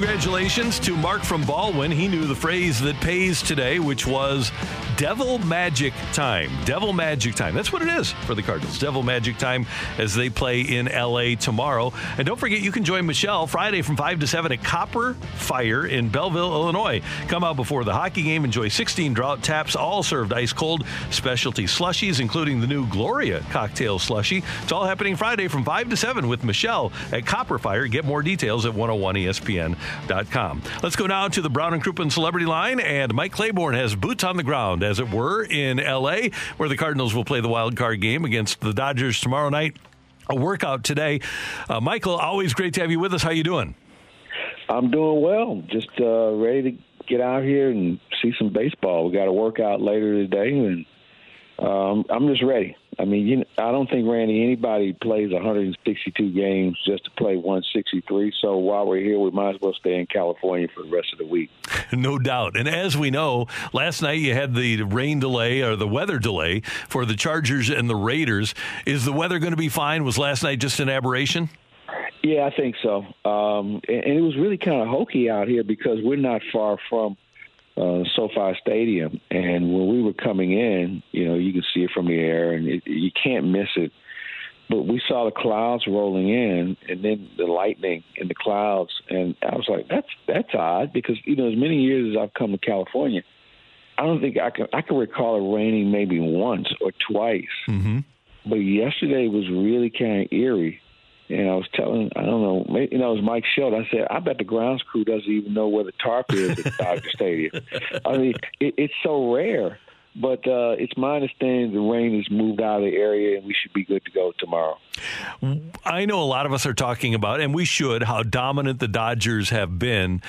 Congratulations to Mark from Baldwin. He knew the phrase that pays today, which was Devil Magic Time. Devil Magic Time. That's what it is for the Cardinals. Devil Magic Time as they play in LA tomorrow. And don't forget, you can join Michelle Friday from 5 to 7 at Copper Fire in Belleville, Illinois. Come out before the hockey game, enjoy 16 drought taps, all served ice cold, specialty slushies, including the new Gloria cocktail slushie. It's all happening Friday from 5 to 7 with Michelle at Copper Fire. Get more details at 101ESPN.com. Let's go now to the Brown and Crouppen Celebrity Line, and Mike Claiborne has boots on the ground as it were, in LA, where the Cardinals will play the wild card game against the Dodgers tomorrow night. A workout today. Uh, Michael, always great to have you with us. How you doing? I'm doing well. Just uh, ready to get out here and see some baseball. We got a workout later today, and um, I'm just ready. I mean, you know, I don't think Randy anybody plays 162 games just to play 163. So while we're here, we might as well stay in California for the rest of the week. no doubt. And as we know, last night you had the rain delay or the weather delay for the Chargers and the Raiders. Is the weather going to be fine? Was last night just an aberration? Yeah, I think so. Um, and, and it was really kind of hokey out here because we're not far from uh, SoFi Stadium, and when we were coming in, you know, you can see it from the air, and it, you can't miss it. But we saw the clouds rolling in, and then the lightning in the clouds, and I was like, "That's that's odd," because you know, as many years as I've come to California, I don't think I can I can recall it raining maybe once or twice. Mm-hmm. But yesterday was really kind of eerie and I was telling, I don't know, maybe, you know, it was Mike Schultz. I said, I bet the grounds crew doesn't even know where the tarp is at Dodger Stadium. I mean, it, it's so rare. But uh, it's my understanding the rain has moved out of the area and we should be good to go tomorrow. I know a lot of us are talking about, and we should, how dominant the Dodgers have been.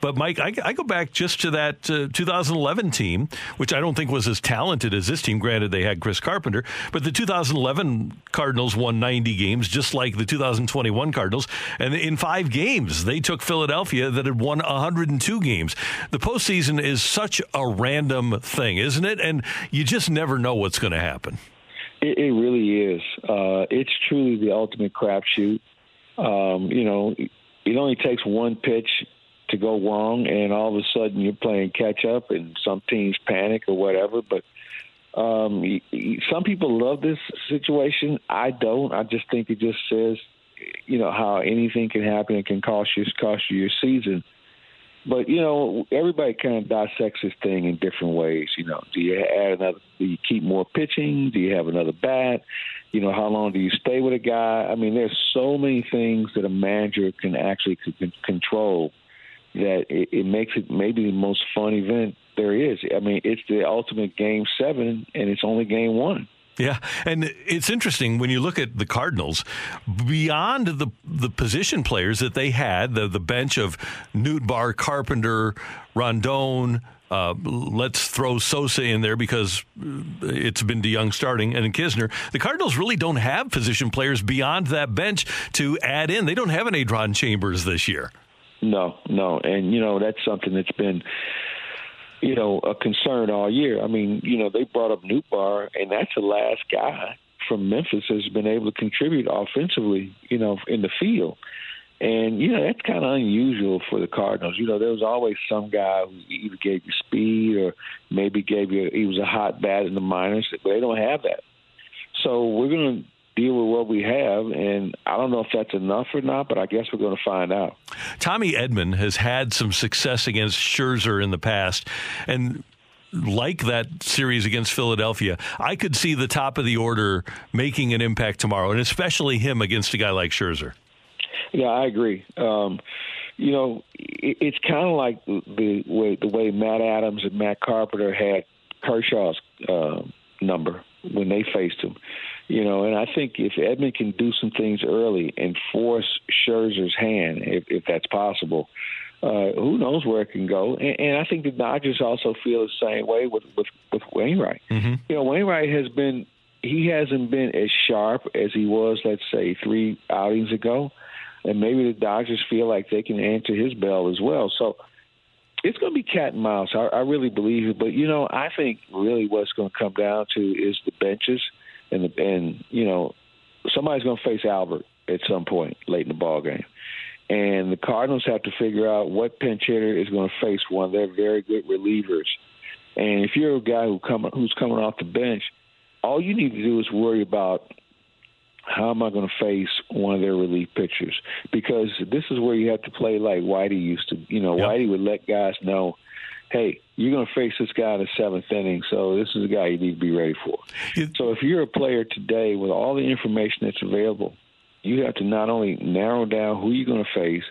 But, Mike, I, I go back just to that uh, 2011 team, which I don't think was as talented as this team. Granted, they had Chris Carpenter, but the 2011 Cardinals won 90 games, just like the 2021 Cardinals. And in five games, they took Philadelphia that had won 102 games. The postseason is such a random thing, isn't it? And you just never know what's going to happen. It, it really is. Uh, it's truly the ultimate crapshoot. Um, you know, it only takes one pitch to go wrong, and all of a sudden you're playing catch up, and some teams panic or whatever. But um, some people love this situation. I don't. I just think it just says, you know, how anything can happen and can cost you cost you your season. But you know, everybody kind of dissects this thing in different ways. You know, do you add another? Do you keep more pitching? Do you have another bat? You know, how long do you stay with a guy? I mean, there's so many things that a manager can actually control that it, it makes it maybe the most fun event there is. I mean, it's the ultimate game seven, and it's only game one. Yeah, and it's interesting when you look at the Cardinals beyond the the position players that they had, the the bench of Nootbaar, Carpenter, Rondon. Uh, let's throw Sosa in there because it's been DeYoung starting and Knizner. The Cardinals really don't have position players beyond that bench to add in. They don't have an Adron Chambers this year. No, no, and you know that's something that's been you know, a concern all year. I mean, you know, they brought up Nootbaar, and that's the last guy from Memphis has been able to contribute offensively, you know, in the field. And, you know, that's kind of unusual for the Cardinals. You know, there was always some guy who either gave you speed or maybe gave you, he was a hot bat in the minors, but they don't have that. So we're going to deal with what we have. And I don't know if that's enough or not, but I guess we're going to find out. Tommy Edman has had some success against Scherzer in the past. And like that series against Philadelphia, I could see the top of the order making an impact tomorrow, and especially him against a guy like Scherzer. Yeah, I agree. Um, you know, it, it's kind of like the way the way Matt Adams and Matt Carpenter had Kershaw's uh, number when they faced him. You know, and I think if Edman can do some things early and force Scherzer's hand, if, if that's possible, uh, who knows where it can go? And, and I think the Dodgers also feel the same way with with, with Wainwright. Mm-hmm. You know, Wainwright has been he hasn't been as sharp as he was, let's say, three outings ago, and maybe the Dodgers feel like they can answer his bell as well. So it's going to be cat and mouse. I, I really believe it. But you know, I think really what's going to come down to is the benches, and the and you know, somebody's going to face Albert at some point late in the ball game. And the Cardinals have to figure out what pinch hitter is going to face one of their very good relievers. And if you're a guy who come, who's coming off the bench, all you need to do is worry about how am I going to face one of their relief pitchers? Because this is where you have to play like Whitey used to. You know, yep. Whitey would let guys know, hey, you're going to face this guy in the seventh inning, so this is a guy you need to be ready for. So if you're a player today with all the information that's available, you have to not only narrow down who you're going to face,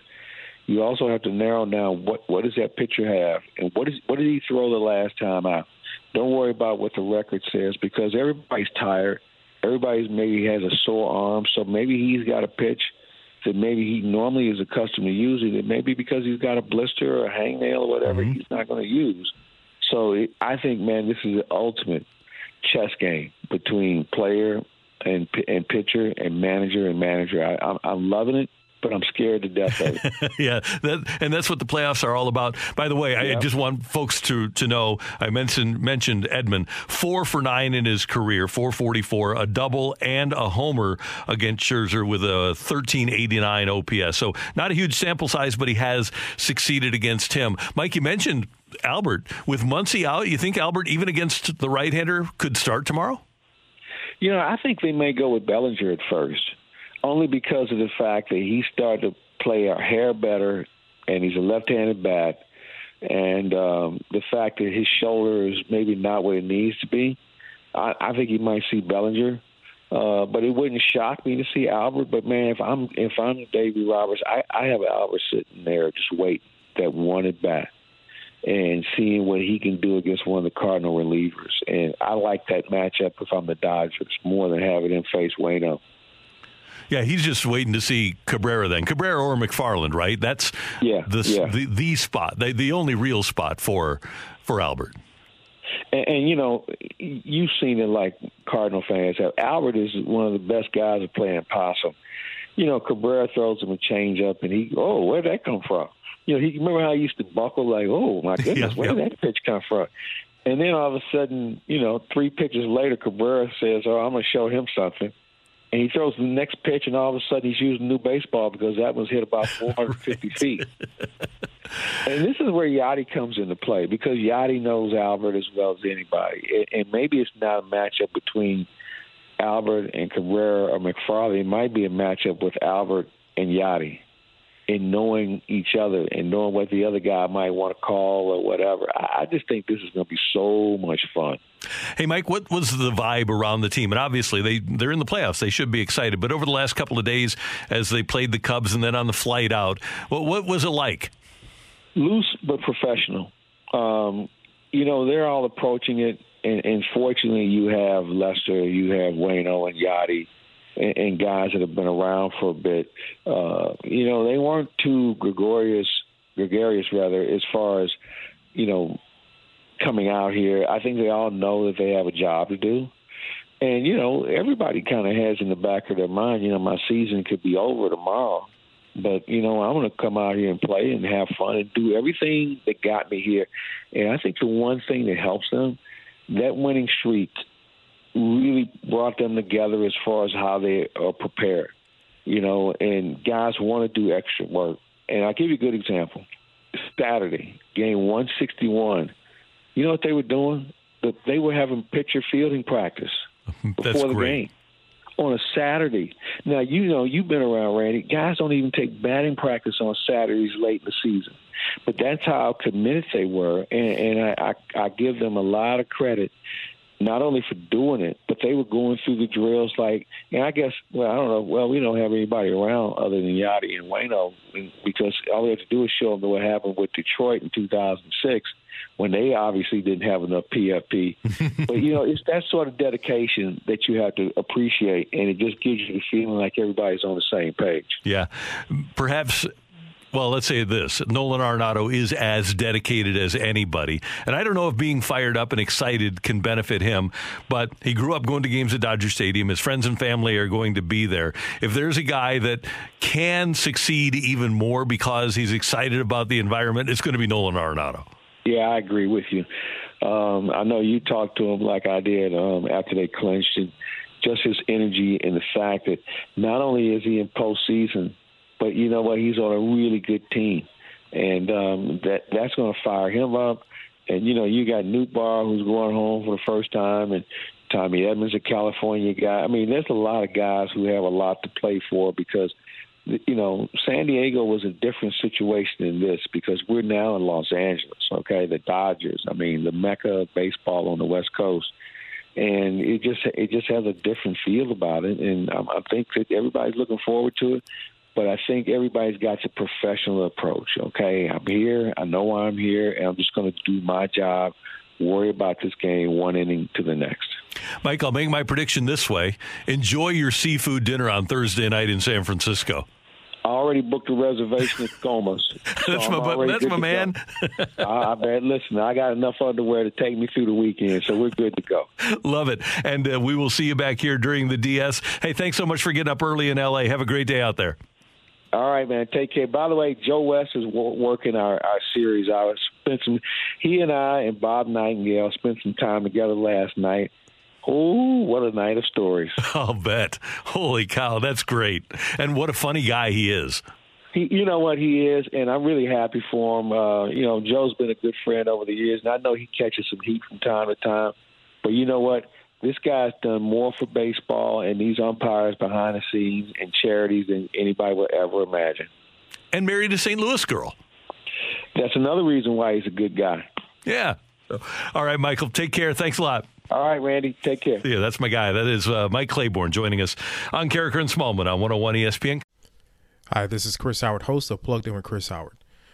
you also have to narrow down what what does that pitcher have and what is what did he throw the last time out. Don't worry about what the record says because everybody's tired. Everybody's maybe has a sore arm, so maybe he's got a pitch that maybe he normally is accustomed to using. It maybe because he's got a blister or a hangnail or whatever, mm-hmm. he's not going to use. So it, I think, man, this is the ultimate chess game between player and and pitcher and manager and manager. I, I'm, I'm loving it but I'm scared to death of it. yeah, that, and that's what the playoffs are all about. By the way, yeah. I just want folks to to know. I mentioned mentioned Edman four for nine in his career, 444, a double and a homer against Scherzer with a 1389 OPS. So not a huge sample size, but he has succeeded against him. Mike, you mentioned Albert with Muncy out. You think Albert, even against the right-hander, could start tomorrow? You know, I think they may go with Bellinger at first, only because of the fact that he started to play a hair better, and he's a left-handed bat, and um, the fact that his shoulder is maybe not where it needs to be. I, I think you might see Bellinger, uh, but it wouldn't shock me to see Albert. But man, if I'm if I'm Davy Roberts, I, I have Albert sitting there just wait that one at bat and seeing what he can do against one of the Cardinal relievers. And I like that matchup if I'm the Dodgers more than having him face Wayno. Yeah, he's just waiting to see Cabrera then. Cabrera or McFarland, right? That's yeah, the yeah. the, the spot, the, the only real spot for for Albert. And, and, you know, you've seen it like Cardinal fans have. Albert is one of the best guys at playing possum. You know, Cabrera throws him a changeup, and he, oh, where'd that come from? you know, he remember how he used to buckle like, oh my goodness, yeah, where did that pitch come from? And then all of a sudden, you know, three pitches later, Cabrera says, "Oh, I'm going to show him something," and he throws the next pitch, and all of a sudden he's using new baseball because that was hit about 450 feet. And this is where Yadi comes into play because Yadi knows Albert as well as anybody, and maybe it's not a matchup between Albert and Cabrera or McFarland. It might be a matchup with Albert and Yadi in knowing each other and knowing what the other guy might want to call or whatever. I just think this is going to be so much fun. Hey, Mike, what was the vibe around the team? And obviously, they they're in the playoffs; they should be excited. But over the last couple of days, as they played the Cubs and then on the flight out, what, what was it like? Loose but professional. Um, you know, they're all approaching it, and, and fortunately, you have Lester, you have Wayno, and Yadi and, and guys that have been around for a bit. Uh, you know, they weren't too gregarious, gregarious rather, as far as you know coming out here. I think they all know that they have a job to do. And, you know, everybody kind of has in the back of their mind, you know, my season could be over tomorrow. But, you know, I'm going to come out here and play and have fun and do everything that got me here. And I think the one thing that helps them, that winning streak really brought them together as far as how they are prepared. You know, and guys want to do extra work. And I'll give you a good example. Saturday, game 161. You know what they were doing? They were having pitcher fielding practice before That's the great. game. on a Saturday. Now you know you've been around, Randy. Guys don't even take batting practice on Saturdays late in the season, but that's how committed they were, and, and I, I I give them a lot of credit not only for doing it, but they were going through the drills like, and I guess, well, I don't know. Well, we don't have anybody around other than Yadi and Wayno because all we have to do is show them what happened with Detroit in 2006 when they obviously didn't have enough PFP. but you know, it's that sort of dedication that you have to appreciate, and it just gives you the feeling like everybody's on the same page. Yeah, perhaps well, let's say this Nolan Arenado is as dedicated as anybody. And I don't know if being fired up and excited can benefit him, but he grew up going to games at Dodger Stadium. His friends and family are going to be there. If there's a guy that can succeed even more because he's excited about the environment, it's going to be Nolan Arenado. Yeah, I agree with you. Um, I know you talked to him like I did um, after they clinched, just his energy and the fact that not only is he in postseason, but you know what? He's on a really good team, and um, that that's going to fire him up. And you know, you got Nootbaar who's going home for the first time, and Tommy Edman's, a California guy. I mean, there's a lot of guys who have a lot to play for because you know, San Diego was a different situation than this because we're now in Los Angeles, okay? The Dodgers, I mean, the mecca of baseball on the West Coast. And it just it just has a different feel about it, and I, I think that everybody's looking forward to it but I think everybody's got a professional approach. Okay, I'm here. I know why I'm here, and I'm just going to do my job. Worry about this game one inning to the next. Mike, I'll make my prediction this way: Enjoy your seafood dinner on Thursday night in San Francisco. I already booked a reservation at Scoma's. So that's my that's my man. I, I bet. Listen, I got enough underwear to take me through the weekend, so we're good to go. Love it, and uh, we will see you back here during the DS. Hey, thanks so much for getting up early in LA. Have a great day out there. All right, man. Take care. By the way, Joe West is working our, our series. I spent some. He and I and Bob Nightingale spent some time together last night. Oh, what a night of stories! I'll bet. Holy cow, that's great. And what a funny guy he is. He, you know what he is, and I'm really happy for him. Uh, you know, Joe's been a good friend over the years, and I know he catches some heat from time to time. But you know what? This guy's done more for baseball and these umpires behind the scenes and charities than anybody would ever imagine. And married a St. Louis girl. That's another reason why he's a good guy. Yeah. All right, Michael. Take care. Thanks a lot. All right, Randy. Take care. Yeah, that's my guy. That is uh, Mike Claiborne joining us on Karraker and Smallman on 101 ESPN. Hi, this is Chris Howard, host of Plugged In with Chris Howard.